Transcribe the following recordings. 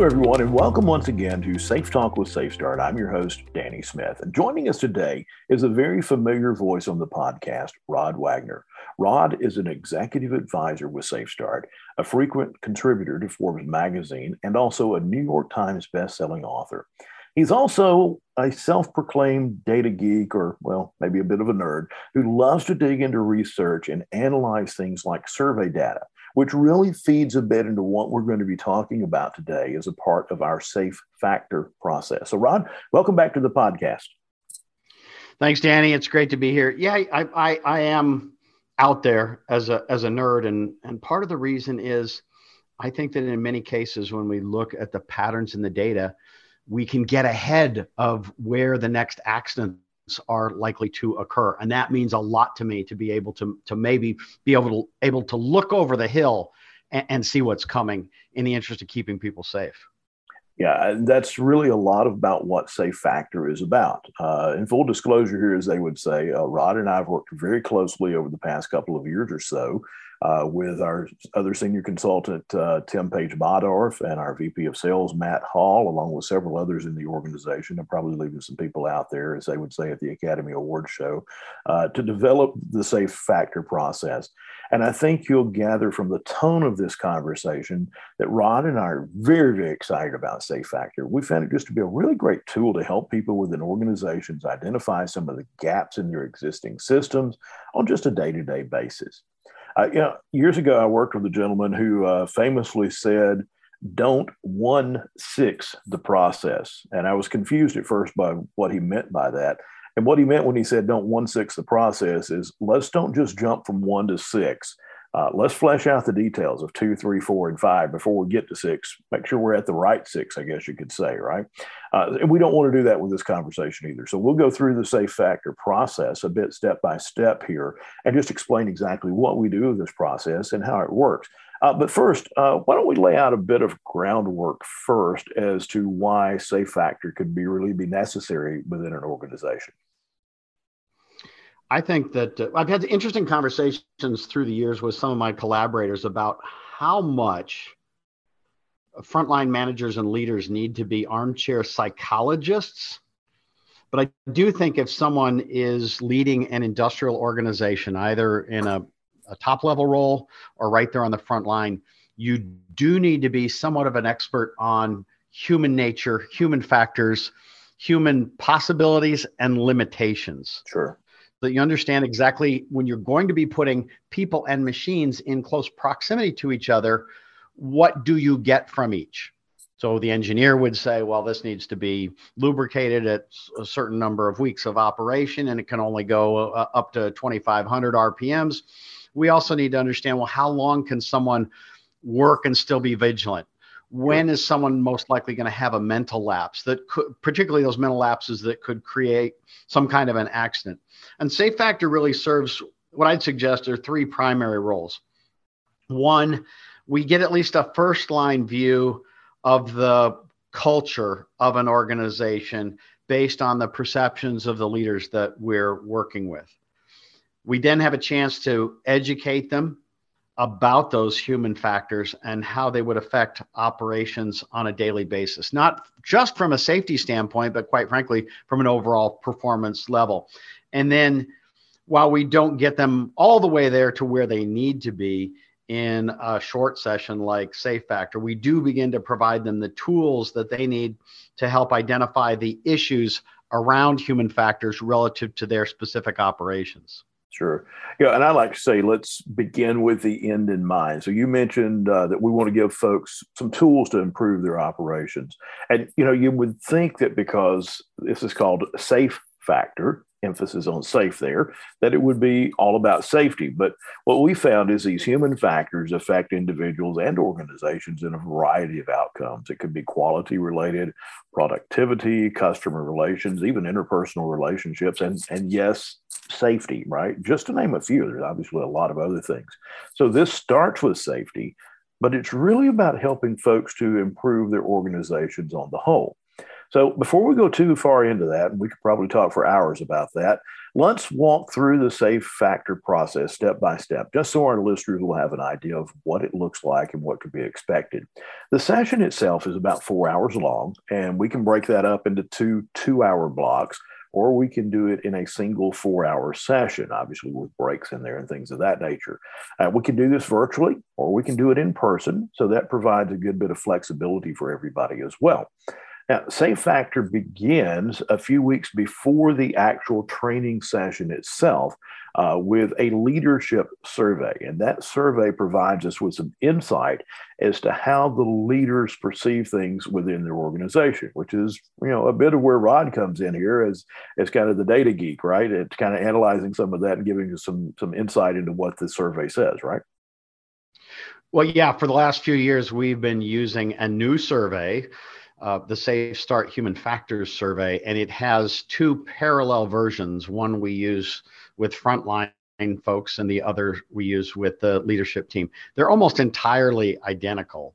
Hello, everyone, and welcome once again to Safe Talk with SafeStart. I'm your host, Danny Smith. And joining us today is a very familiar voice on the podcast, Rodd Wagner. Rodd is an executive advisor with SafeStart, a frequent contributor to Forbes magazine, and also a New York Times bestselling author. He's also a self proclaimed data geek, or, well, maybe a bit of a nerd, who loves to dig into research and analyze things like survey data, which really feeds a bit into what we're going to be talking about today as a part of our safe factor process. So, Rodd, welcome back to the podcast. Thanks, Danny. It's great to be here. Yeah, I, I, I am out there as a as a nerd and and part of the reason is I think that in many cases when we look at the patterns in the data we can get ahead of where the next accidents are likely to occur and that means a lot to me to be able to to maybe be able to able to look over the hill and, and see what's coming in the interest of keeping people safe yeah, that's really a lot about what Safe Factor is about. Uh, in full disclosure, here, as they would say, uh, Rodd and I have worked very closely over the past couple of years or so uh, with our other senior consultant, uh, Tim Page Bottorff, and our VP of Sales, Matt Hall, along with several others in the organization. I'm probably leaving some people out there, as they would say at the Academy Awards show, uh, to develop the Safe Factor process. And I think you'll gather from the tone of this conversation that Rodd and I are very, very excited about Safe Factor. We found it just to be a really great tool to help people within organizations identify some of the gaps in their existing systems on just a day to day basis. You know, years ago, I worked with a gentleman who uh, famously said, don't one six the process. And I was confused at first by what he meant by that. And what he meant when he said don't one six the process is let's don't just jump from one to six. Uh, let's flesh out the details of two, three, four, and five before we get to six. Make sure we're at the right six, I guess you could say, right? Uh, and we don't want to do that with this conversation either. So we'll go through the safe factor process a bit step by step here and just explain exactly what we do with this process and how it works. Uh, but first, uh, why don't we lay out a bit of groundwork first as to why safe factor could be really be necessary within an organization? I think that uh, I've had interesting conversations through the years with some of my collaborators about how much frontline managers and leaders need to be armchair psychologists. But I do think if someone is leading an industrial organization, either in a, a top level role or right there on the front line, you do need to be somewhat of an expert on human nature, human factors, human possibilities, and limitations. Sure that you understand exactly when you're going to be putting people and machines in close proximity to each other, what do you get from each? So the engineer would say, well, this needs to be lubricated at a certain number of weeks of operation and it can only go uh, up to 2,500 RPMs. We also need to understand, well, how long can someone work and still be vigilant? When is someone most likely going to have a mental lapse that could particularly those mental lapses that could create some kind of an accident? And safe factor really serves what i'd suggest are three primary roles. One we get at least a first line view of the culture of an organization based on the perceptions of the leaders that we're working with. We then have a chance to educate them about those human factors and how they would affect operations on a daily basis, not just from a safety standpoint, but quite frankly, from an overall performance level. And then while we don't get them all the way there to where they need to be in a short session like Safe Factor, we do begin to provide them the tools that they need to help identify the issues around human factors relative to their specific operations. Sure. Yeah, and I like to say, let's begin with the end in mind. So you mentioned uh, that we want to give folks some tools to improve their operations, and you know you would think that because this is called safe factor, emphasis on safe there, that it would be all about safety. But what we found is these human factors affect individuals and organizations in a variety of outcomes. It could be quality related, productivity, customer relations, even interpersonal relationships, and, and yes, safety, right? Just to name a few, there's obviously a lot of other things. So this starts with safety, but it's really about helping folks to improve their organizations on the whole. So before we go too far into that, and we could probably talk for hours about that, let's walk through the safe factor process step by step, just so our listeners will have an idea of what it looks like and what could be expected. The session itself is about four hours long, and we can break that up into two two hour blocks or we can do it in a single four hour session, obviously with breaks in there and things of that nature. Uh, we can do this virtually or we can do it in person. So that provides a good bit of flexibility for everybody as well. Now, Safe Factor begins a few weeks before the actual training session itself uh, with a leadership survey. And that survey provides us with some insight as to how the leaders perceive things within their organization, which is, you know, a bit of where Rodd comes in here as, as kind of the data geek, right? It's kind of analyzing some of that and giving us some, some insight into what the survey says, right? Well, yeah, for the last few years, we've been using a new survey uh, the Safe Start Human Factors Survey, and it has two parallel versions. One we use with frontline folks, and the other we use with the leadership team. They're almost entirely identical,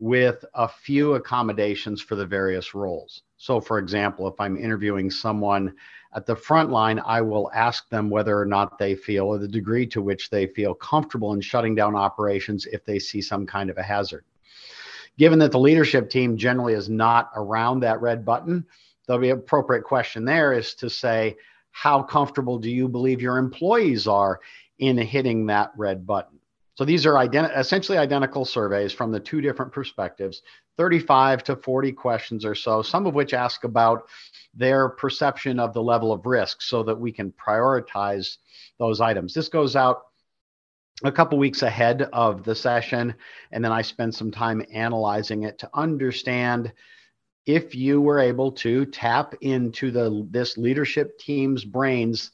with a few accommodations for the various roles. So, for example, if I'm interviewing someone at the front line, I will ask them whether or not they feel, or the degree to which they feel comfortable in shutting down operations if they see some kind of a hazard given that the leadership team generally is not around that red button, the appropriate question there is to say, how comfortable do you believe your employees are in hitting that red button? So these are essentially identical surveys from the two different perspectives, 35 to 40 questions or so, some of which ask about their perception of the level of risk so that we can prioritize those items. This goes out a couple weeks ahead of the session and then i spend some time analyzing it to understand if you were able to tap into the this leadership team's brains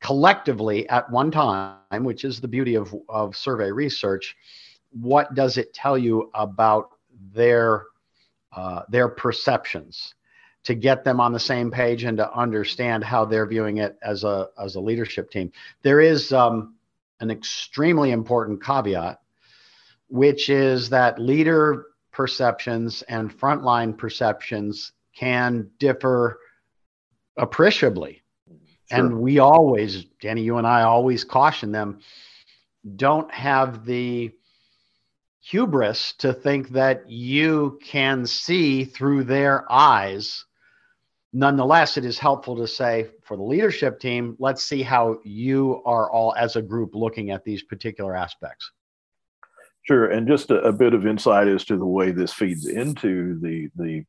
collectively at one time which is the beauty of, of survey research what does it tell you about their uh, their perceptions? To get them on the same page and to understand how they're viewing it as a as a leadership team. There is um, an extremely important caveat, which is that leader perceptions and frontline perceptions can differ appreciably. Sure. And we always, Danny, you and I always caution them don't have the hubris to think that you can see through their eyes nonetheless, it is helpful to say for the leadership team, let's see how you are all as a group looking at these particular aspects. Sure, and just a, a bit of insight as to the way this feeds into the the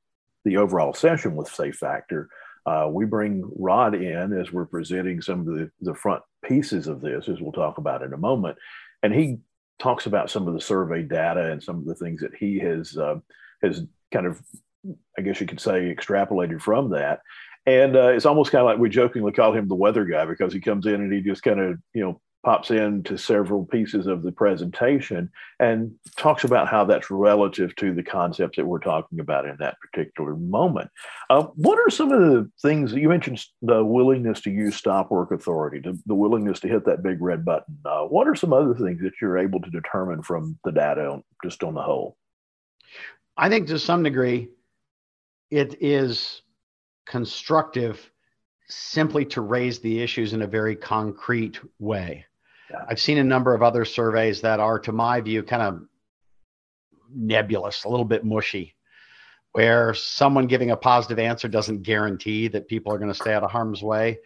the overall session with Safe Factor. Uh, we bring Rodd in as we're presenting some of the, the front pieces of this, as we'll talk about in a moment. And he talks about some of the survey data and some of the things that he has uh, has kind of I guess you could say, extrapolated from that. And uh, it's almost kind of like we jokingly call him the weather guy because he comes in and he just kind of, you know, pops into several pieces of the presentation and talks about how that's relative to the concepts that we're talking about in that particular moment. Uh, what are some of the things that you mentioned? The willingness to use stop work authority, to, the willingness to hit that big red button. Uh, what are some other things that you're able to determine from the data just on the whole? I think to some degree, it is constructive simply to raise the issues in a very concrete way. Yeah. I've seen a number of other surveys that are, to my view, kind of nebulous, a little bit mushy, where someone giving a positive answer doesn't guarantee that people are going to stay out of harm's way.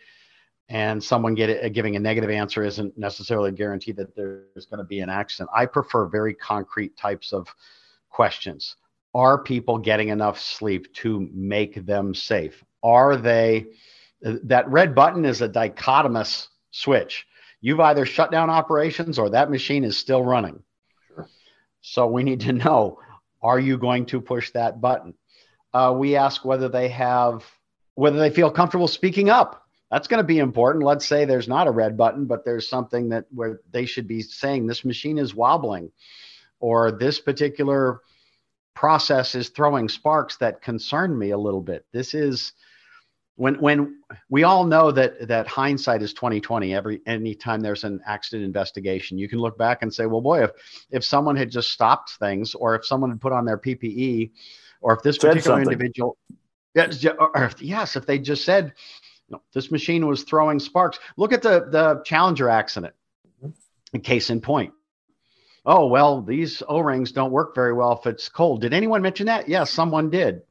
And someone get it, giving a negative answer isn't necessarily a guarantee that there's going to be an accident. I prefer very concrete types of questions are people getting enough sleep to make them safe? Are they, that red button is a dichotomous switch. You've either shut down operations or that machine is still running. Sure. So we need to know are you going to push that button? Uh, we ask whether they have, whether they feel comfortable speaking up. That's going to be important. Let's say there's not a red button, but there's something that where they should be saying this machine is wobbling or this particular process is throwing sparks that concern me a little bit. This is when when we all know that that hindsight is 2020 every anytime there's an accident investigation you can look back and say well boy if if someone had just stopped things or if someone had put on their ppe or if this particular individual Yes, yes. If they just said, no, this machine was throwing sparks. Look at the the Challenger accident. Mm-hmm. Case in point. Oh well, these O rings don't work very well if it's cold. Did anyone mention that? Yes, someone did.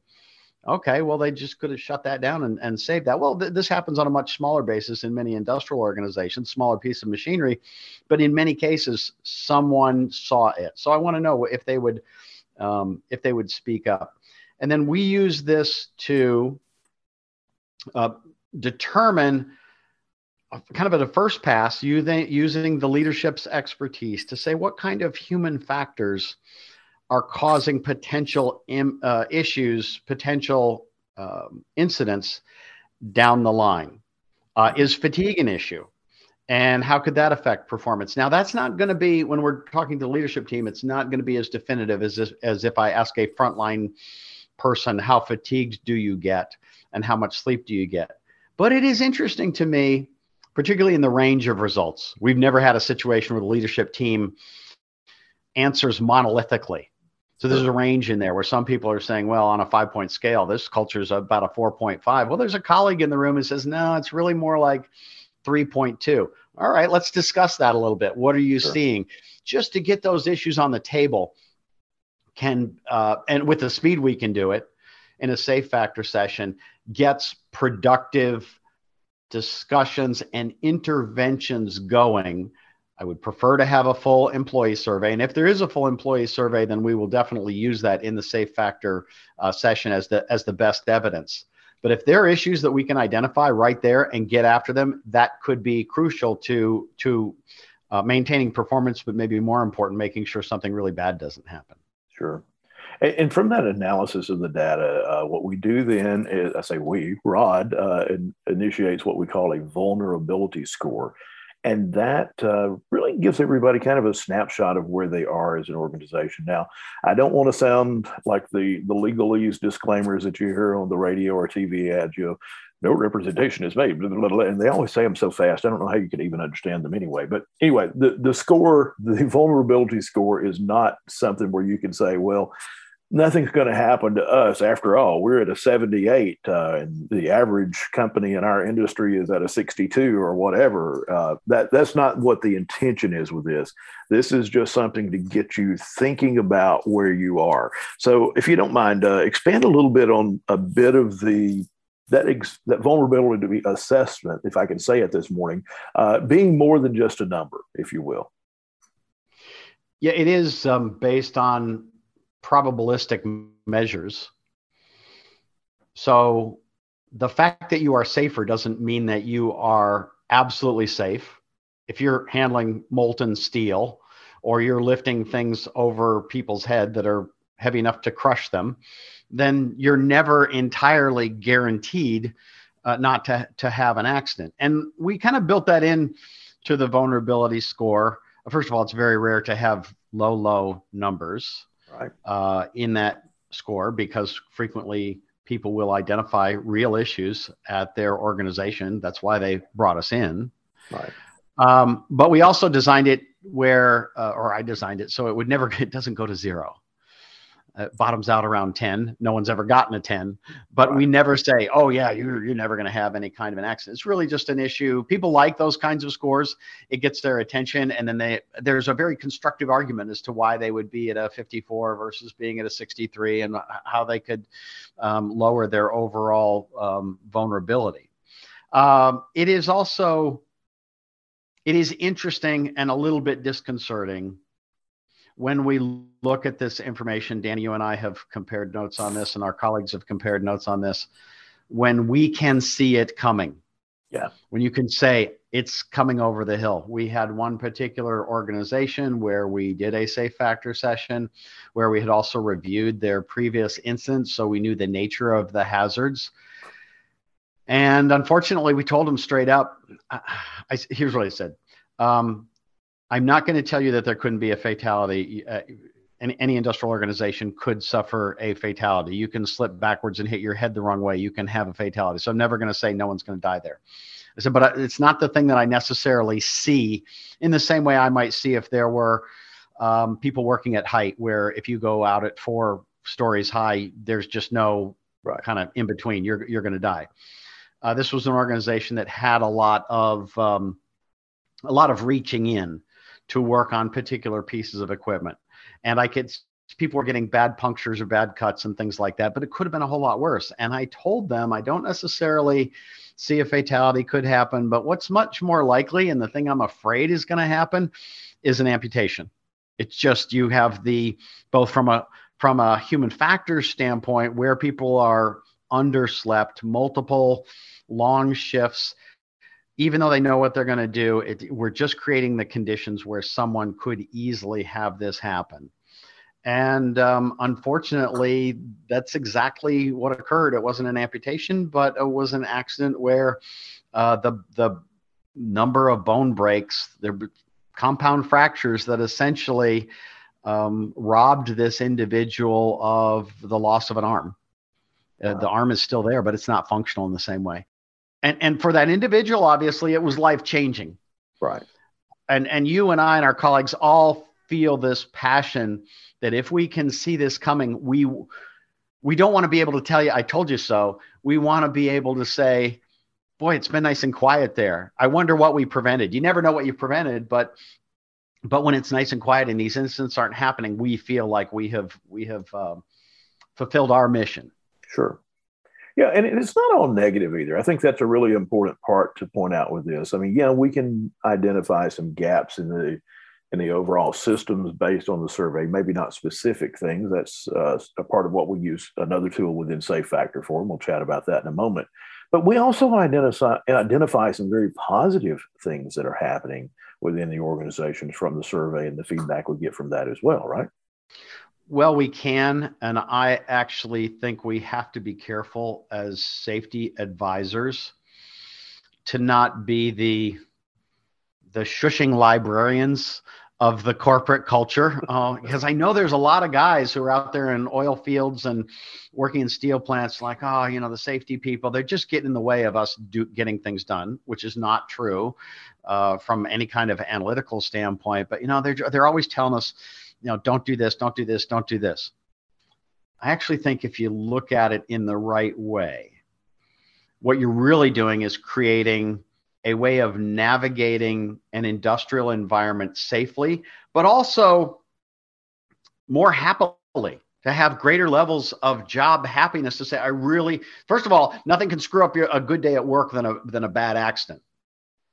Okay, well, they just could have shut that down and, and saved that. Well, th- this happens on a much smaller basis in many industrial organizations, smaller piece of machinery, but in many cases, someone saw it. So I want to know if they would, um, if they would speak up. And then we use this to uh, determine kind of at a first pass using, using the leadership's expertise to say what kind of human factors are causing potential Im, uh, issues, potential um, incidents down the line. Uh, is fatigue an issue? And how could that affect performance? Now, that's not going to be, when we're talking to the leadership team, it's not going to be as definitive as, as if I ask a frontline person, how fatigued do you get and how much sleep do you get? But it is interesting to me, particularly in the range of results. We've never had a situation where the leadership team answers monolithically. So there's a range in there where some people are saying, well, on a five point scale, this culture is about a 4.5. Well, there's a colleague in the room who says, no, it's really more like 3.2. All right, let's discuss that a little bit. What are you sure. seeing? Just to get those issues on the table can, uh, and with the speed we can do it in a safe factor session, gets productive discussions and interventions going I would prefer to have a full employee survey. And if there is a full employee survey, then we will definitely use that in the safe factor uh, session as the as the best evidence. But if there are issues that we can identify right there and get after them, that could be crucial to to uh, maintaining performance, but maybe more important, making sure something really bad doesn't happen. Sure. And from that analysis of the data, uh, what we do then is, I say we, Rodd, uh, in, initiates what we call a vulnerability score. And that uh, really gives everybody kind of a snapshot of where they are as an organization. Now, I don't want to sound like the, the legalese disclaimers that you hear on the radio or TV ads, you know, no representation is made, and they always say them so fast. I don't know how you can even understand them anyway. But anyway, the, the score, the vulnerability score is not something where you can say, well, nothing's going to happen to us. After all we're at a 78 uh, and the average company in our industry is at a 62 or whatever. Uh, that that's not what the intention is with this. This is just something to get you thinking about where you are. So if you don't mind uh, expand a little bit on a bit of the that ex- that vulnerability to be assessment if i can say it this morning uh, being more than just a number if you will. Yeah it is um, based on probabilistic measures. So the fact that you are safer doesn't mean that you are absolutely safe. If you're handling molten steel or you're lifting things over people's head that are heavy enough to crush them, then you're never entirely guaranteed uh, not to, to have an accident. And we kind of built that in to the vulnerability score. First of all, it's very rare to have low, low numbers right. uh, in that score because frequently people will identify real issues at their organization. That's why they brought us in. Right. Um, but we also designed it where, uh, or I designed it so it would never, it doesn't go to zero uh, bottoms out around 10. No one's ever gotten a 10, but we never say, oh, yeah, you're, you're never going to have any kind of an accident. It's really just an issue. People like those kinds of scores. It gets their attention. And then they, there's a very constructive argument as to why they would be at a 54 versus being at a 63 and how they could um, lower their overall um, vulnerability. Um, it is also, it is interesting and a little bit disconcerting when we look at this information, Danny, you and I have compared notes on this, and our colleagues have compared notes on this. When we can see it coming, yeah, when you can say it's coming over the hill. We had one particular organization where we did a safe factor session, where we had also reviewed their previous incidents, so we knew the nature of the hazards. And unfortunately, we told them straight up. I, I, here's what I said. Um, I'm not going to tell you that there couldn't be a fatality. Uh, any, any industrial organization could suffer a fatality. You can slip backwards and hit your head the wrong way. You can have a fatality. So I'm never going to say no one's going to die there. I said, but it's not the thing that I necessarily see in the same way I might see if there were um, people working at height, where if you go out at four stories high, there's just no right. kind of in between. You're you're going to die. Uh, this was an organization that had a lot of um, a lot of reaching in to work on particular pieces of equipment, and I could people were getting bad punctures or bad cuts and things like that, but it could have been a whole lot worse. And I told them I don't necessarily see a fatality could happen, but what's much more likely, and the thing I'm afraid is going to happen, is an amputation. It's just you have the both from a from a human factors standpoint where people are underslept, multiple long shifts. Even though they know what they're going to do, it, we're just creating the conditions where someone could easily have this happen. And um, unfortunately, that's exactly what occurred. It wasn't an amputation, but it was an accident where uh, the the number of bone breaks, the compound fractures that essentially um, robbed this individual of the loss of an arm. Uh, the arm is still there, but it's not functional in the same way. And and for that individual, obviously, it was life changing. Right. And and you and I and our colleagues all feel this passion that if we can see this coming, we we don't want to be able to tell you, I told you so. We want to be able to say, boy, it's been nice and quiet there. I wonder what we prevented. You never know what you prevented, but but when it's nice and quiet and these incidents aren't happening, we feel like we have we have um, fulfilled our mission. Sure. Yeah, and it's not all negative either. I think that's a really important part to point out with this. I mean, yeah, we can identify some gaps in the in the overall systems based on the survey. Maybe not specific things. That's uh, a part of what we use another tool within SafeFactor for, and we'll chat about that in a moment. But we also identify identify some very positive things that are happening within the organizations from the survey and the feedback we get from that as well, right? Well, we can. And I actually think we have to be careful as safety advisors to not be the the shushing librarians of the corporate culture uh, because I know there's a lot of guys who are out there in oil fields and working in steel plants like oh you know the safety people they're just getting in the way of us do, getting things done which is not true uh, from any kind of analytical standpoint but you know they're they're always telling us you know don't do this don't do this don't do this I actually think if you look at it in the right way what you're really doing is creating a way of navigating an industrial environment safely, but also more happily to have greater levels of job happiness to say, I really, first of all, nothing can screw up your, a good day at work than a, than a bad accident.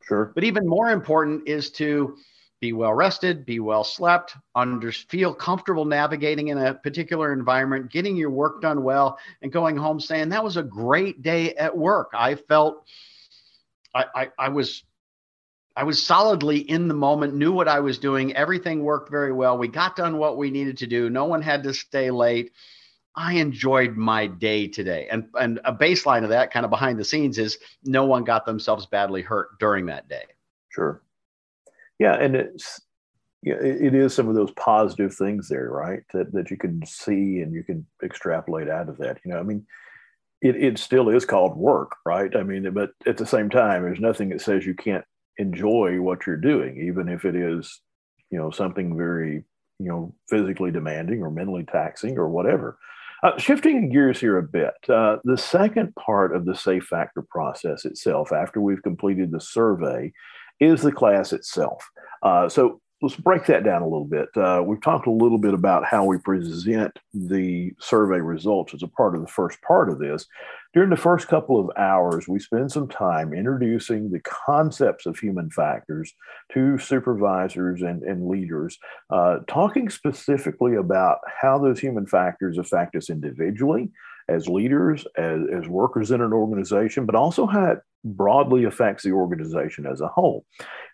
Sure. But even more important is to be well rested, be well slept, under, feel comfortable navigating in a particular environment, getting your work done well, and going home saying, that was a great day at work. I felt I, I, I was I was solidly in the moment, knew what I was doing. Everything worked very well. We got done what we needed to do. No one had to stay late. I enjoyed my day today. And and a baseline of that kind of behind the scenes is no one got themselves badly hurt during that day. Sure. Yeah, and it's yeah, it is some of those positive things there, right? That that you can see and you can extrapolate out of that. You know, I mean, it, it still is called work, right? I mean, but at the same time, there's nothing that says you can't enjoy what you're doing, even if it is, you know, something very, you know, physically demanding or mentally taxing or whatever. Uh, shifting gears here a bit, uh, the second part of the safe factor process itself, after we've completed the survey, is the class itself. Uh, so let's break that down a little bit. Uh, we've talked a little bit about how we present the survey results as a part of the first part of this. During the first couple of hours, we spend some time introducing the concepts of human factors to supervisors and, and leaders, uh, talking specifically about how those human factors affect us individually, as leaders, as, as workers in an organization, but also how it broadly affects the organization as a whole.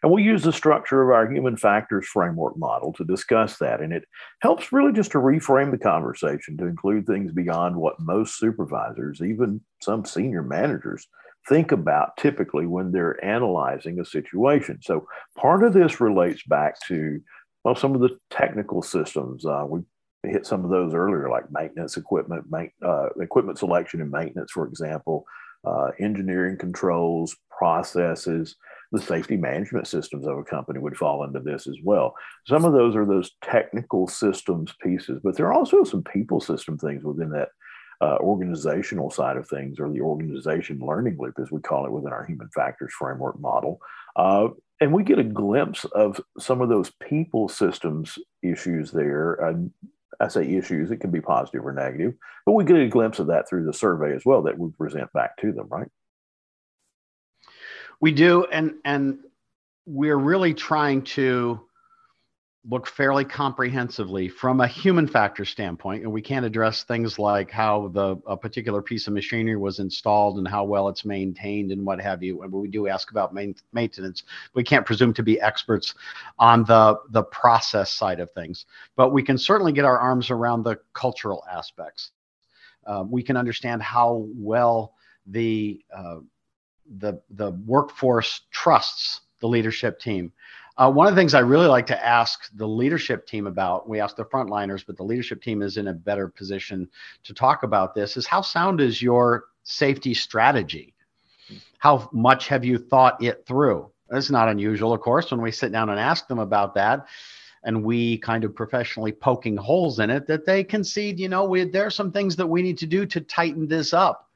And we use the structure of our human factors framework model to discuss that. And it helps really just to reframe the conversation to include things beyond what most supervisors, even some senior managers, think about typically when they're analyzing a situation. So part of this relates back to well, some of the technical systems. Uh, we hit some of those earlier, like maintenance equipment, uh, equipment selection and maintenance, for example, uh, engineering controls, processes, the safety management systems of a company would fall into this as well. Some of those are those technical systems pieces, but there are also some people system things within that uh, organizational side of things, or the organization learning loop, as we call it within our human factors framework model. Uh, and we get a glimpse of some of those people systems issues there. I say issues, it can be positive or negative, but we get a glimpse of that through the survey as well that we present back to them, right? We do, and and we're really trying to look fairly comprehensively from a human factor standpoint and we can't address things like how the a particular piece of machinery was installed and how well it's maintained and what have you. And we do ask about main, maintenance. We can't presume to be experts on the the process side of things but we can certainly get our arms around the cultural aspects. Uh, we can understand how well the uh, the the workforce trusts the leadership team uh, one of the things I really like to ask the leadership team about, we ask the frontliners, but the leadership team is in a better position to talk about this, is how sound is your safety strategy? How much have you thought it through? It's not unusual, of course, when we sit down and ask them about that and we kind of professionally poking holes in it, that they concede, you know, we, there are some things that we need to do to tighten this up.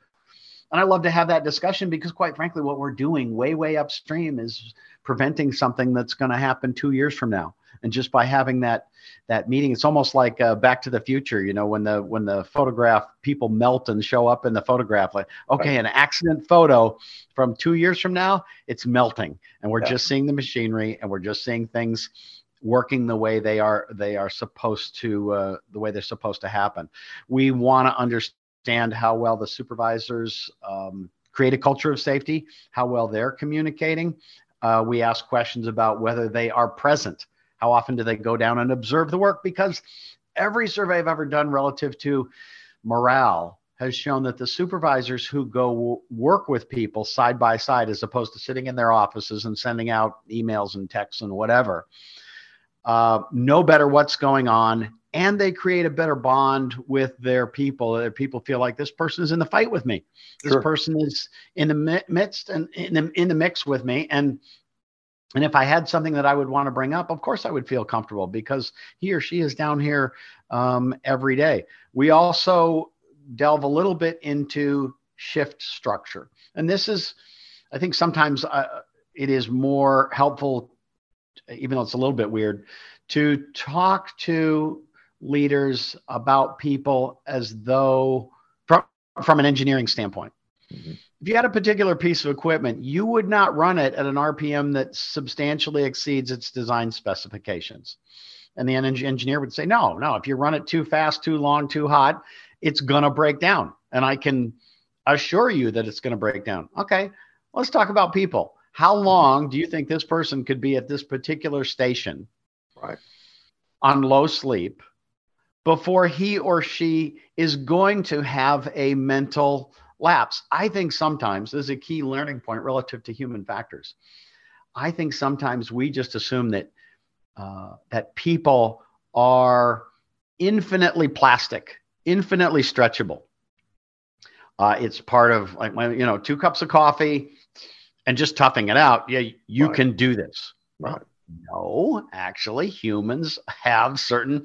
And I love to have that discussion because, quite frankly, what we're doing way, way upstream is preventing something that's going to happen two years from now. And just by having that that meeting, it's almost like uh, Back to the Future. You know, when the when the photograph people melt and show up in the photograph, like okay, an accident photo from two years from now, it's melting, and we're yeah. just seeing the machinery, and we're just seeing things working the way they are they are supposed to uh, the way they're supposed to happen. We want to understand how well the supervisors um, create a culture of safety, how well they're communicating, uh, we ask questions about whether they are present. How often do they go down and observe the work? Because every survey I've ever done relative to morale has shown that the supervisors who go work with people side by side, as opposed to sitting in their offices and sending out emails and texts and whatever, uh, know better what's going on and they create a better bond with their people. Their people feel like this person is in the fight with me. This sure. person is in the midst and in the, in the mix with me. And and if I had something that I would want to bring up, of course I would feel comfortable because he or she is down here um, every day. We also delve a little bit into shift structure, and this is, I think, sometimes uh, it is more helpful, even though it's a little bit weird, to talk to leaders about people as though from, from an engineering standpoint. Mm-hmm. If you had a particular piece of equipment, you would not run it at an RPM that substantially exceeds its design specifications. And the engineer would say, no, no, if you run it too fast, too long, too hot, it's going to break down. And I can assure you that it's going to break down. Okay, let's talk about people. How long do you think this person could be at this particular station right. on low sleep before he or she is going to have a mental lapse. I think sometimes this is a key learning point relative to human factors. I think sometimes we just assume that uh, that people are infinitely plastic, infinitely stretchable. Uh, it's part of like you know two cups of coffee and just toughing it out. Yeah, you right. can do this. Right. No, actually, humans have certain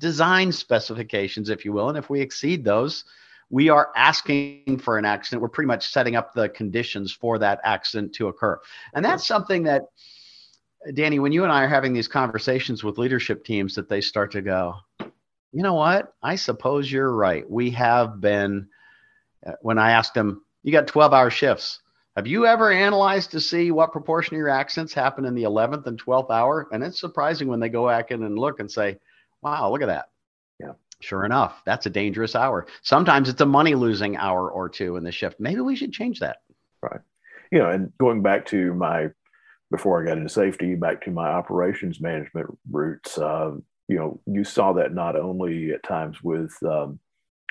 design specifications, if you will. And if we exceed those, we are asking for an accident. We're pretty much setting up the conditions for that accident to occur. And that's something that, Danny, when you and I are having these conversations with leadership teams, that they start to go, you know what? I suppose you're right. We have been, uh, when I asked them, you got 12 hour shifts. Have you ever analyzed to see what proportion of your accidents happen in the 11th and 12th hour? And it's surprising when they go back in and look and say, wow, look at that. Yeah. Sure enough, that's a dangerous hour. Sometimes it's a money losing hour or two in the shift. Maybe we should change that. Right. You know, and going back to my, before I got into safety, back to my operations management roots, uh, you know, you saw that not only at times with, um,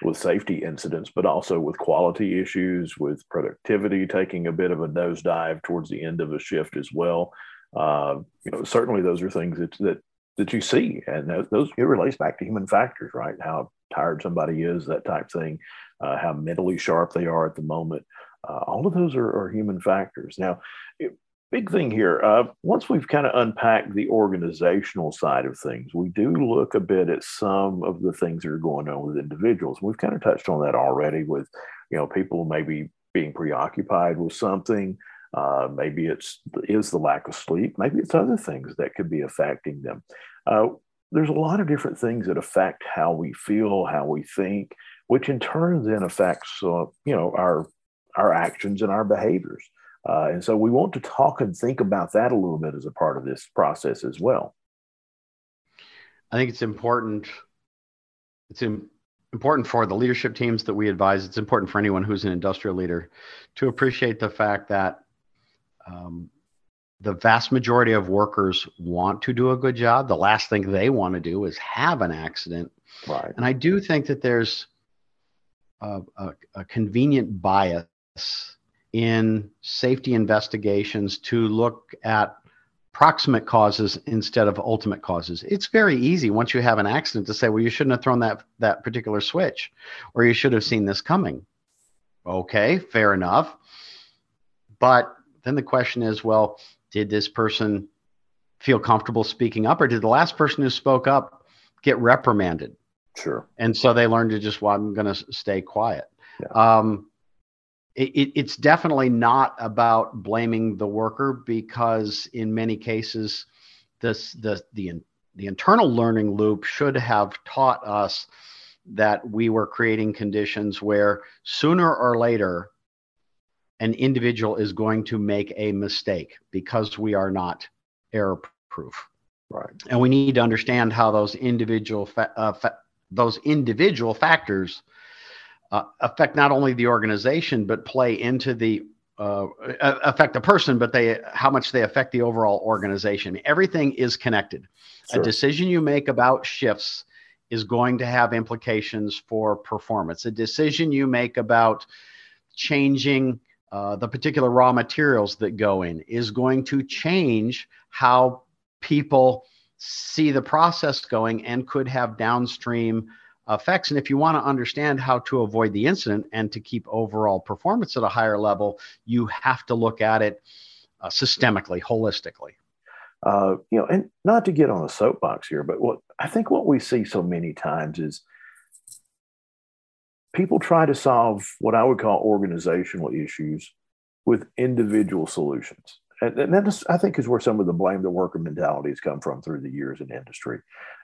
with safety incidents, but also with quality issues, with productivity taking a bit of a nosedive towards the end of a shift as well. Uh, you know, certainly those are things that, that that you see, and those, it relates back to human factors, right? How tired somebody is, that type thing, uh, how mentally sharp they are at the moment. Uh, all of those are, are human factors. Now, it, big thing here. Uh, once we've kind of unpacked the organizational side of things, we do look a bit at some of the things that are going on with individuals. We've kind of touched on that already with, you know, people maybe being preoccupied with something. Uh, maybe it's is the lack of sleep. Maybe it's other things that could be affecting them. Uh, there's a lot of different things that affect how we feel, how we think, which in turn then affects, uh, you know, our our actions and our behaviors. Uh, and so we want to talk and think about that a little bit as a part of this process as well. I think it's important. It's important for the leadership teams that we advise. It's important for anyone who's an industrial leader to appreciate the fact that um, the vast majority of workers want to do a good job. The last thing they want to do is have an accident. Right. And I do think that there's a, a, a convenient bias in safety investigations to look at proximate causes instead of ultimate causes. It's very easy once you have an accident to say, well, you shouldn't have thrown that, that particular switch, or you should have seen this coming. Okay, fair enough. But then the question is, well, did this person feel comfortable speaking up, or did the last person who spoke up get reprimanded? Sure. And so they learned to just, well, I'm going to stay quiet. Yeah. Um, it, it's definitely not about blaming the worker because in many cases this the the the internal learning loop should have taught us that we were creating conditions where sooner or later an individual is going to make a mistake because we are not error proof right and we need to understand how those individual fa- uh, fa- those individual factors uh, affect not only the organization but play into the uh, affect the person, but they how much they affect the overall organization. Everything is connected. Sure. A decision you make about shifts is going to have implications for performance. A decision you make about changing uh, the particular raw materials that go in is going to change how people see the process going and could have downstream effects. And if you want to understand how to avoid the incident and to keep overall performance at a higher level, you have to look at it uh, systemically, holistically. Uh, you know, and not to get on a soapbox here, but what I think what we see so many times is people try to solve what I would call organizational issues with individual solutions and, and that is, I think, is where some of the blame the worker mentality has come from through the years in industry.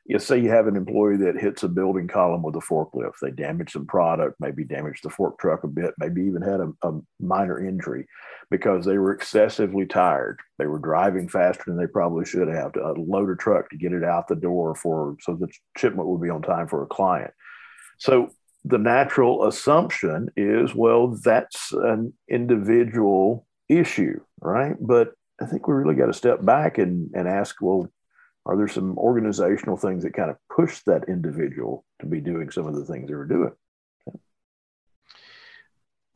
You say you have an employee that hits a building column with a forklift, they damage some product, maybe damage the fork truck a bit, maybe even had a, a minor injury because they were excessively tired. They were driving faster than they probably should have to load a truck to get it out the door for so the shipment would be on time for a client. So the natural assumption is, well, that's an individual issue, right? But I think we really got to step back and, and ask, well, are there some organizational things that kind of push that individual to be doing some of the things they were doing?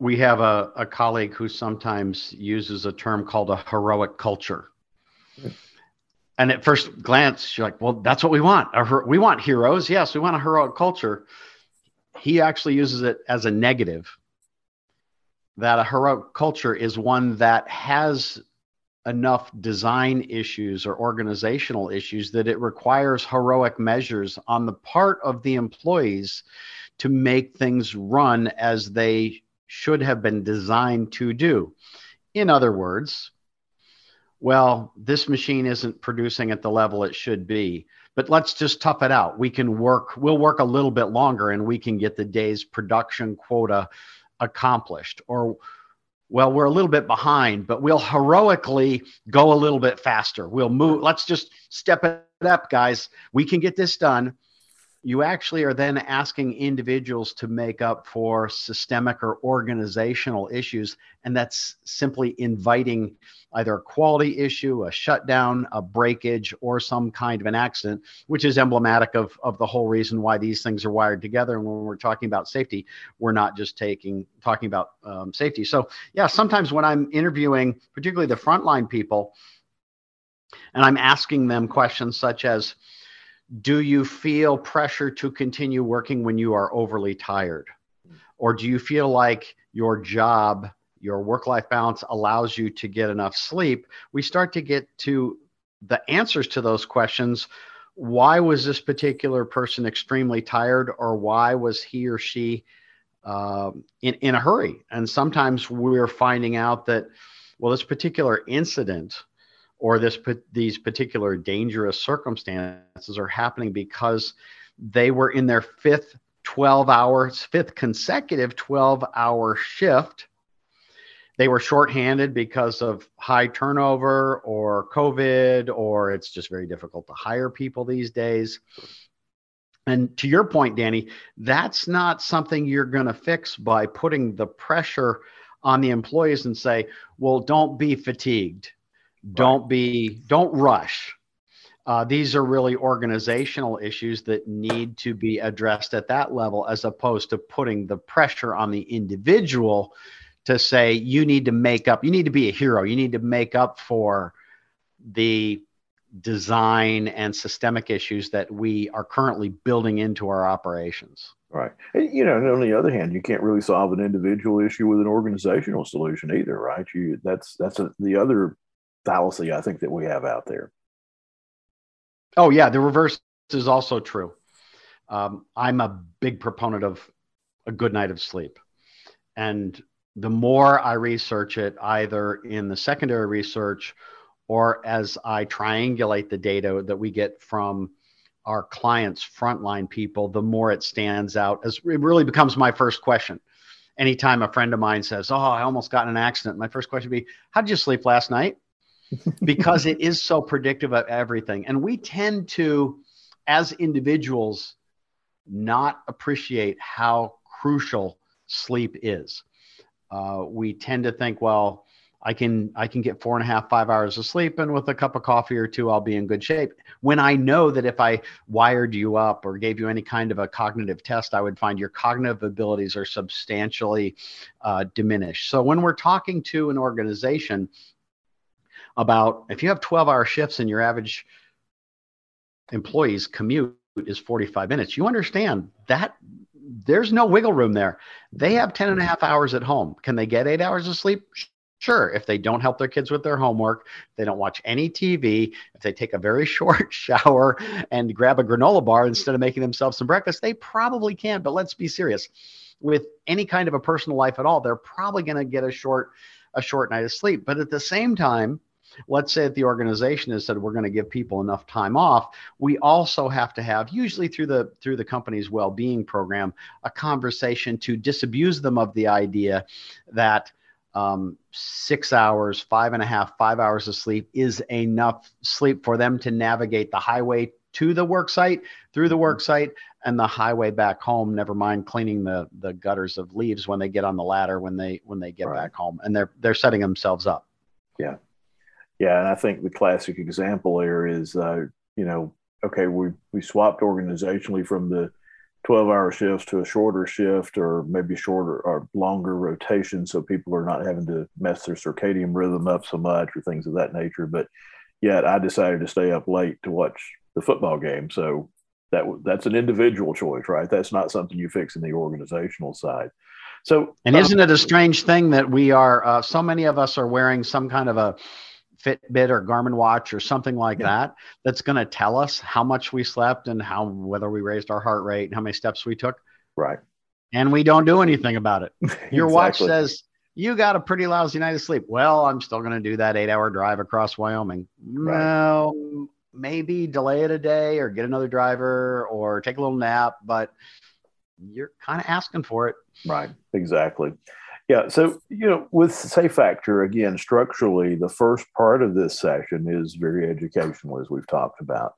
We have a, a colleague who sometimes uses a term called a heroic culture. And at first glance, you're like, well, that's what we want. We want heroes. Yes, we want a heroic culture. He actually uses it as a negative that a heroic culture is one that has enough design issues or organizational issues that it requires heroic measures on the part of the employees to make things run as they should have been designed to do. In other words, well, this machine isn't producing at the level it should be, but let's just tough it out. We can work, we'll work a little bit longer and we can get the day's production quota accomplished. Or well we're a little bit behind but we'll heroically go a little bit faster. We'll move let's just step it up guys. We can get this done you actually are then asking individuals to make up for systemic or organizational issues. And that's simply inviting either a quality issue, a shutdown, a breakage, or some kind of an accident, which is emblematic of, of the whole reason why these things are wired together. And when we're talking about safety, we're not just taking talking about um, safety. So yeah, sometimes when I'm interviewing, particularly the frontline people, and I'm asking them questions such as, do you feel pressure to continue working when you are overly tired? Or do you feel like your job your work life balance allows you to get enough sleep, we start to get to the answers to those questions. Why was this particular person extremely tired, or why was he or she uh, in, in a hurry? And sometimes we're finding out that, well, this particular incident or this these particular dangerous circumstances are happening because they were in their fifth 12 hours, fifth consecutive 12 hour shift. They were shorthanded because of high turnover or COVID, or it's just very difficult to hire people these days. And to your point, Danny, that's not something you're going to fix by putting the pressure on the employees and say, well, don't be fatigued. Don't right. be, don't rush uh, these are really organizational issues that need to be addressed at that level, as opposed to putting the pressure on the individual to say, you need to make up, you need to be a hero, you need to make up for the design and systemic issues that we are currently building into our operations. Right. And, you know, on the other hand, you can't really solve an individual issue with an organizational solution either, right? You that's that's a, the other fallacy I think that we have out there. Oh yeah, the reverse is also true. Um, I'm a big proponent of a good night of sleep, and the more I research it, either in the secondary research or as I triangulate the data that we get from our clients' frontline people, the more it stands out as it really becomes my first question. Anytime a friend of mine says, Oh, I almost got in an accident, my first question would be, How did you sleep last night? Because it is so predictive of everything. And we tend to, as individuals, not appreciate how crucial sleep is. Uh, we tend to think, well, I can I can get four and a half five hours of sleep, and with a cup of coffee or two, I'll be in good shape. When I know that if I wired you up or gave you any kind of a cognitive test, I would find your cognitive abilities are substantially uh, diminished. So when we're talking to an organization, about if you have 12 hour shifts and your average employee's commute is 45 minutes, you understand that there's no wiggle room there. They have 10 and a half hours at home. Can they get eight hours of sleep? Sure. If they don't help their kids with their homework, they don't watch any TV, if they take a very short shower and grab a granola bar instead of making themselves some breakfast, they probably can. But let's be serious. With any kind of a personal life at all, they're probably going to get a short a short night of sleep. But at the same time, let's say that the organization has said we're going to give people enough time off. We also have to have usually through the through the company's well-being program a conversation to disabuse them of the idea that um, six hours five and a half five hours of sleep is enough sleep for them to navigate the highway to the work site through the work site and the highway back home never mind cleaning the the gutters of leaves when they get on the ladder when they when they get right. back home. And they're they're setting themselves up. Yeah yeah, and I think the classic example there is, uh, you know, okay, we we swapped organizationally from the 12 hour shifts to a shorter shift or maybe shorter or longer rotation so people are not having to mess their circadian rhythm up so much or things of that nature. But yet i decided to stay up late to watch the football game. So that that's an individual choice right? That's not something you fix in the organizational side. So and isn't it a strange thing that we are uh, so many of us are wearing some kind of a Fitbit or Garmin watch or something like yeah. that that's going to tell us how much we slept and how whether we raised our heart rate and how many steps we took. Right. And we don't do anything about it. Your exactly. watch says you got a pretty lousy night of sleep. Well, I'm still going to do that 8-hour drive across Wyoming. Right. Well, maybe delay it a day or get another driver or take a little nap, but you're kind of asking for it. Right. Exactly. Yeah. So, you know, with Safe Factor, again, structurally, the first part of this session is very educational, as we've talked about.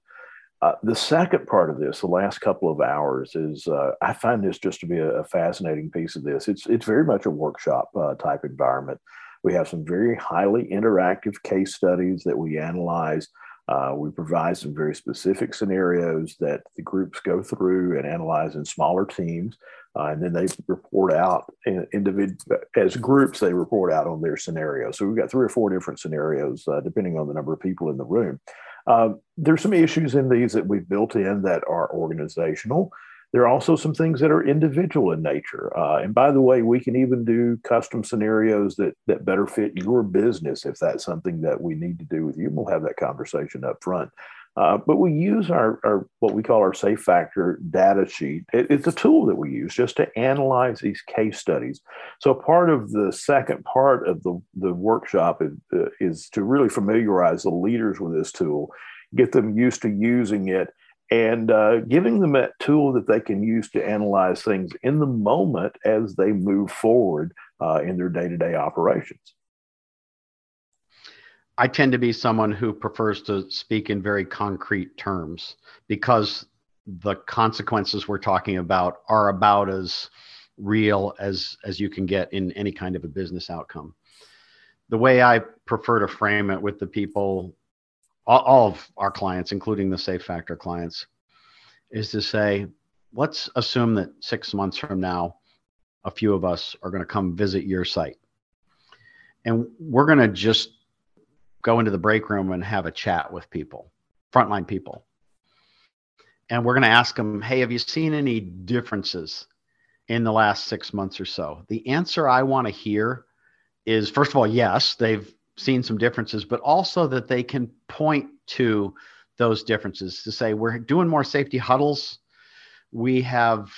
Uh, the second part of this, the last couple of hours, is uh, I find this just to be a, a, fascinating piece of this. It's it's very much a workshop uh, type environment. We have some very highly interactive case studies that we analyze. Uh, we provide some very specific scenarios that the groups go through and analyze in smaller teams. Uh, and then they report out in individ- as groups, they report out on their scenario. So we've got three or four different scenarios, uh, depending on the number of people in the room. Uh, there's some issues in these that we've built in that are organizational. There are also some things that are individual in nature. Uh, and by the way, we can even do custom scenarios that, that better fit your business if that's something that we need to do with you. We'll have that conversation up front. Uh, but we use our, our, what we call our safe factor data sheet. It, it's a tool that we use just to analyze these case studies. So part of the second part of the, the workshop is, uh, is to really familiarize the leaders with this tool, get them used to using it, and uh, giving them a tool that they can use to analyze things in the moment as they move forward uh, in their day-to-day operations. I tend to be someone who prefers to speak in very concrete terms because the consequences we're talking about are about as real as as you can get in any kind of a business outcome. The way I prefer to frame it with the people, all, all of our clients, including the Safe Factor clients, is to say, let's assume that six months from now, a few of us are going to come visit your site. And we're going to just go into the break room and have a chat with people, frontline people. And we're going to ask them, hey, have you seen any differences in the last six months or so? The answer I want to hear is first of all, yes, they've seen some differences, but also that they can point to those differences to say, we're doing more safety huddles. We have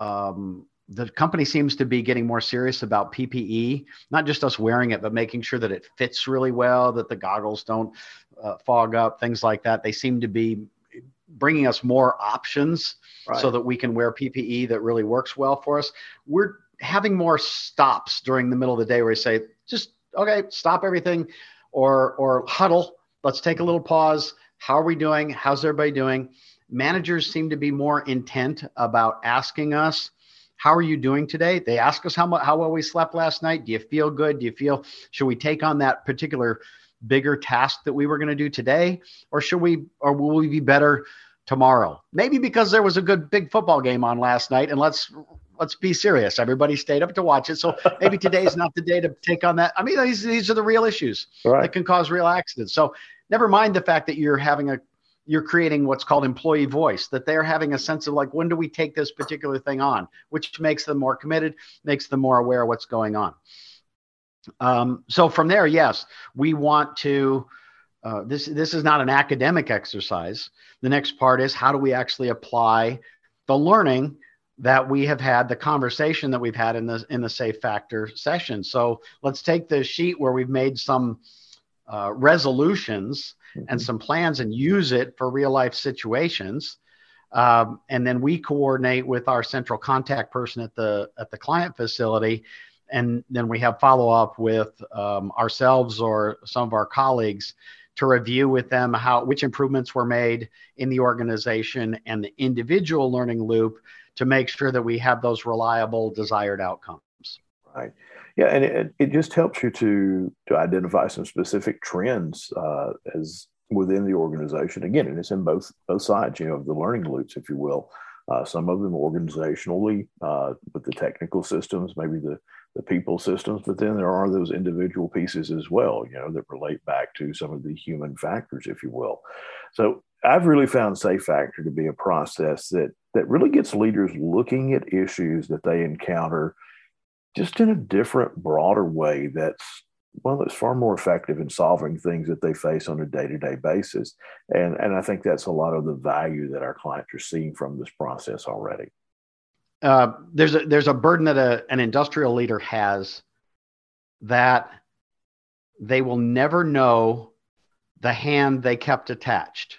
um, the company seems to be getting more serious about PPE, not just us wearing it, but making sure that it fits really well, that the goggles don't uh, fog up, things like that. They seem to be bringing us more options right. so that we can wear PPE that really works well for us. We're having more stops during the middle of the day where we say, just okay, stop everything or or huddle. Let's take a little pause. How are we doing? How's everybody doing? Managers seem to be more intent about asking us how are you doing today? They ask us how how well we slept last night. Do you feel good? Do you feel, should we take on that particular bigger task that we were going to do today? Or should we, or will we be better tomorrow? Maybe because there was a good big football game on last night and let's, let's be serious. Everybody stayed up to watch it. So maybe today is not the day to take on that. I mean, these, these are the real issues right. that can cause real accidents. So never mind the fact that you're having a you're creating what's called employee voice that they're having a sense of like when do we take this particular thing on which makes them more committed makes them more aware of what's going on um, so from there yes we want to uh, this this is not an academic exercise the next part is how do we actually apply the learning that we have had the conversation that we've had in the in the safe factor session so let's take the sheet where we've made some uh, resolutions mm-hmm. and some plans and use it for real life situations. Um, and then we coordinate with our central contact person at the at the client facility, and then we have follow up with um, ourselves or some of our colleagues to review with them how which improvements were made in the organization and the individual learning loop to make sure that we have those reliable desired outcomes. Right. Yeah, and it, it just helps you to to identify some specific trends uh, as within the organization. Again, and it's in both both sides, you know, of the learning loops, if you will. Uh, some of them organizationally uh, with the technical systems, maybe the the people systems, but then there are those individual pieces as well, you know, that relate back to some of the human factors, if you will. So I've really found Safe Factor to be a process that that really gets leaders looking at issues that they encounter just in a different, broader way that's well, it's far more effective in solving things that they face on a day-to-day basis. And, and I think that's a lot of the value that our clients are seeing from this process already. Uh, there's a there's a burden that a, an industrial leader has that they will never know the hand they kept attached.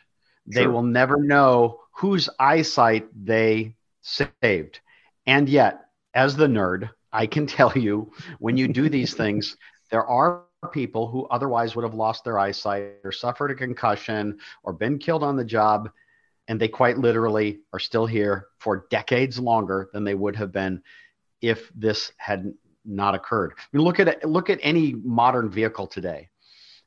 Sure. They will never know whose eyesight they saved. And yet, as the nerd, I can tell you when you do these things, there are people who otherwise would have lost their eyesight or suffered a concussion or been killed on the job. And they quite literally are still here for decades longer than they would have been if this had not occurred. I mean, look at look at any modern vehicle today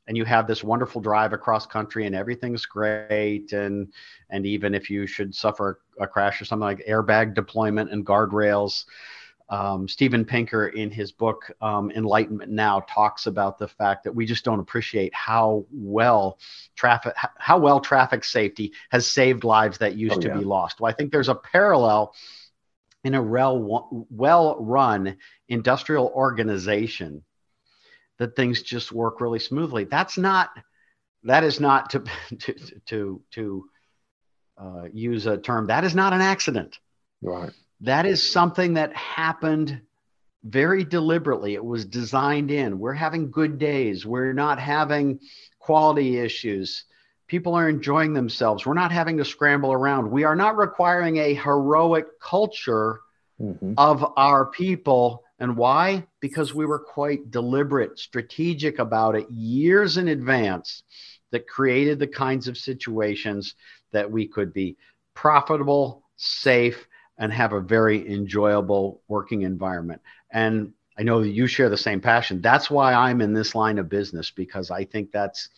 and you have this wonderful drive across country and everything's great and and even if you should suffer a crash or something like airbag deployment and guardrails um, Steven Pinker, in his book um, Enlightenment Now, talks about the fact that we just don't appreciate how well traffic, how well traffic safety has saved lives that used oh, to yeah. be lost. Well, I think there's a parallel in a well-run industrial organization that things just work really smoothly. That's not. That is not to to to to uh, use a term. That is not an accident. Right that is something that happened very deliberately. It was designed in. We're having good days. We're not having quality issues. People are enjoying themselves. We're not having to scramble around. We are not requiring a heroic culture mm-hmm. of our people. And why? Because we were quite deliberate, strategic about it years in advance that created the kinds of situations that we could be profitable, safe, and have a very enjoyable working environment. And I know that you share the same passion. That's why I'm in this line of business because I think that's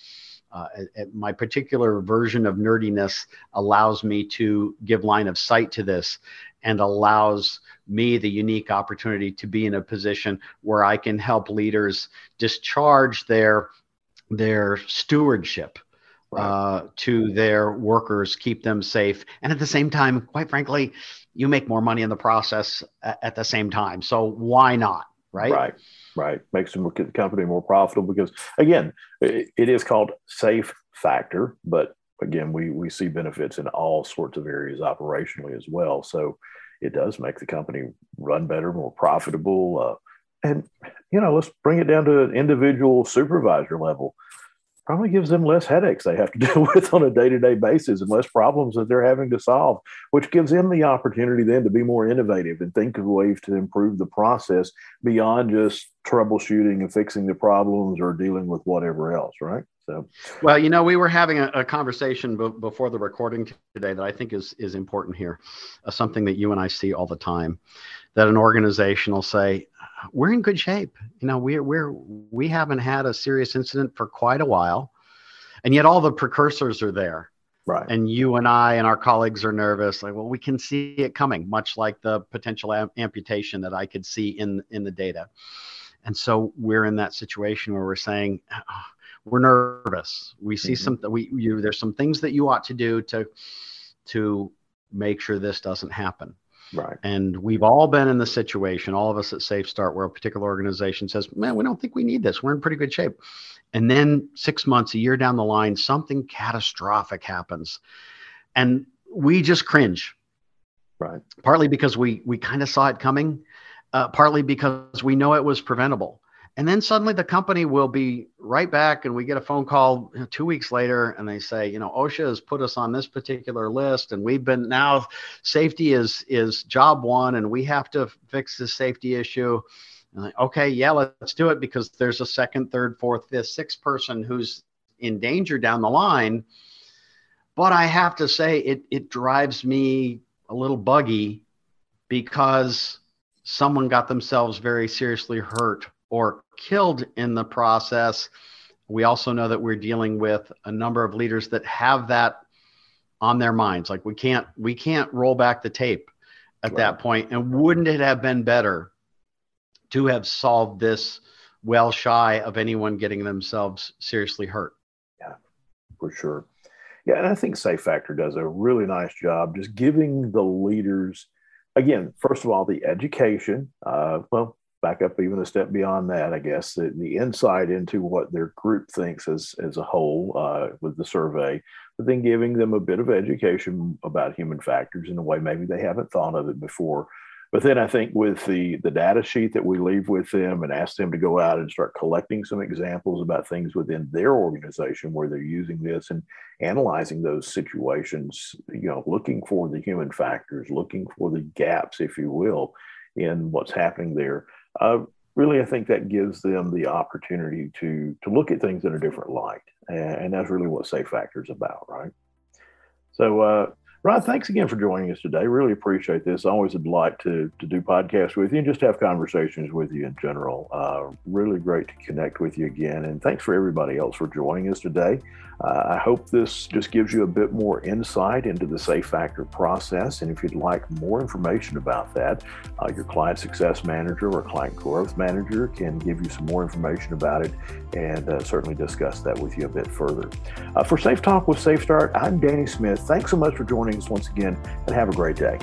uh, my particular version of nerdiness allows me to give line of sight to this and allows me the unique opportunity to be in a position where I can help leaders discharge their their stewardship uh, to their workers, keep them safe, and at the same time, quite frankly, you make more money in the process at the same time. So why not? Right. Right. Right. Makes the company more profitable because again, it is called safe factor, but again, we, we see benefits in all sorts of areas operationally as well. So it does make the company run better, more profitable. Uh, and, you know, let's bring it down to an individual supervisor level probably gives them less headaches they have to deal with on a day-to-day basis and less problems that they're having to solve which gives them the opportunity then to be more innovative and think of ways to improve the process beyond just troubleshooting and fixing the problems or dealing with whatever else right so well you know we were having a, a conversation b- before the recording today that i think is is important here uh, something that you and i see all the time that an organization will say we're in good shape. You know, we're we're we haven't had a serious incident for quite a while, and yet all the precursors are there. Right. And you and I and our colleagues are nervous. Like, well, we can see it coming, much like the potential am- amputation that I could see in in the data. And so we're in that situation where we're saying oh, we're nervous. We see mm-hmm. some we you there's some things that you ought to do to to make sure this doesn't happen. Right. And we've all been in the situation, all of us at SafeStart, where a particular organization says, man, we don't think we need this. We're in pretty good shape. And then six months, a year down the line, something catastrophic happens. And we just cringe. Right. Partly because we we kind of saw it coming, uh, partly because we know it was preventable. And then suddenly the company will be right back, and we get a phone call two weeks later, and they say, you know, OSHA has put us on this particular list, and we've been now safety is is job one, and we have to fix this safety issue. Like, okay, yeah, let's do it because there's a second, third, fourth, fifth, sixth person who's in danger down the line. But I have to say, it it drives me a little buggy because someone got themselves very seriously hurt or killed in the process. We also know that we're dealing with a number of leaders that have that on their minds. Like we can't we can't roll back the tape at right. that point. And wouldn't it have been better to have solved this well shy of anyone getting themselves seriously hurt? Yeah, for sure. Yeah, and I think Safe Factor does a really nice job just giving the leaders, again, first of all, the education. Uh, well, back up even a step beyond that, I guess, the, the insight into what their group thinks as, as a whole uh, with the survey, but then giving them a bit of education about human factors in a way maybe they haven't thought of it before. But then I think with the, the data sheet that we leave with them and ask them to go out and start collecting some examples about things within their organization where they're using this and analyzing those situations, you know, looking for the human factors, looking for the gaps, if you will, in what's happening there uh, really, I think that gives them the opportunity to to look at things in a different light, and, and that's really what Safe Factor is about, right? So, uh, Rodd, thanks again for joining us today. Really appreciate this. Always would like to, to do podcasts with you and just have conversations with you in general. Uh, really great to connect with you again. And thanks for everybody else for joining us today. Uh, I hope this just gives you a bit more insight into the Safe Factor process. And if you'd like more information about that, uh, your client success manager or client growth manager can give you some more information about it and uh, certainly discuss that with you a bit further. Uh, for Safe Talk with SafeStart, I'm Danny Smith. Thanks so much for joining us once again and have a great day.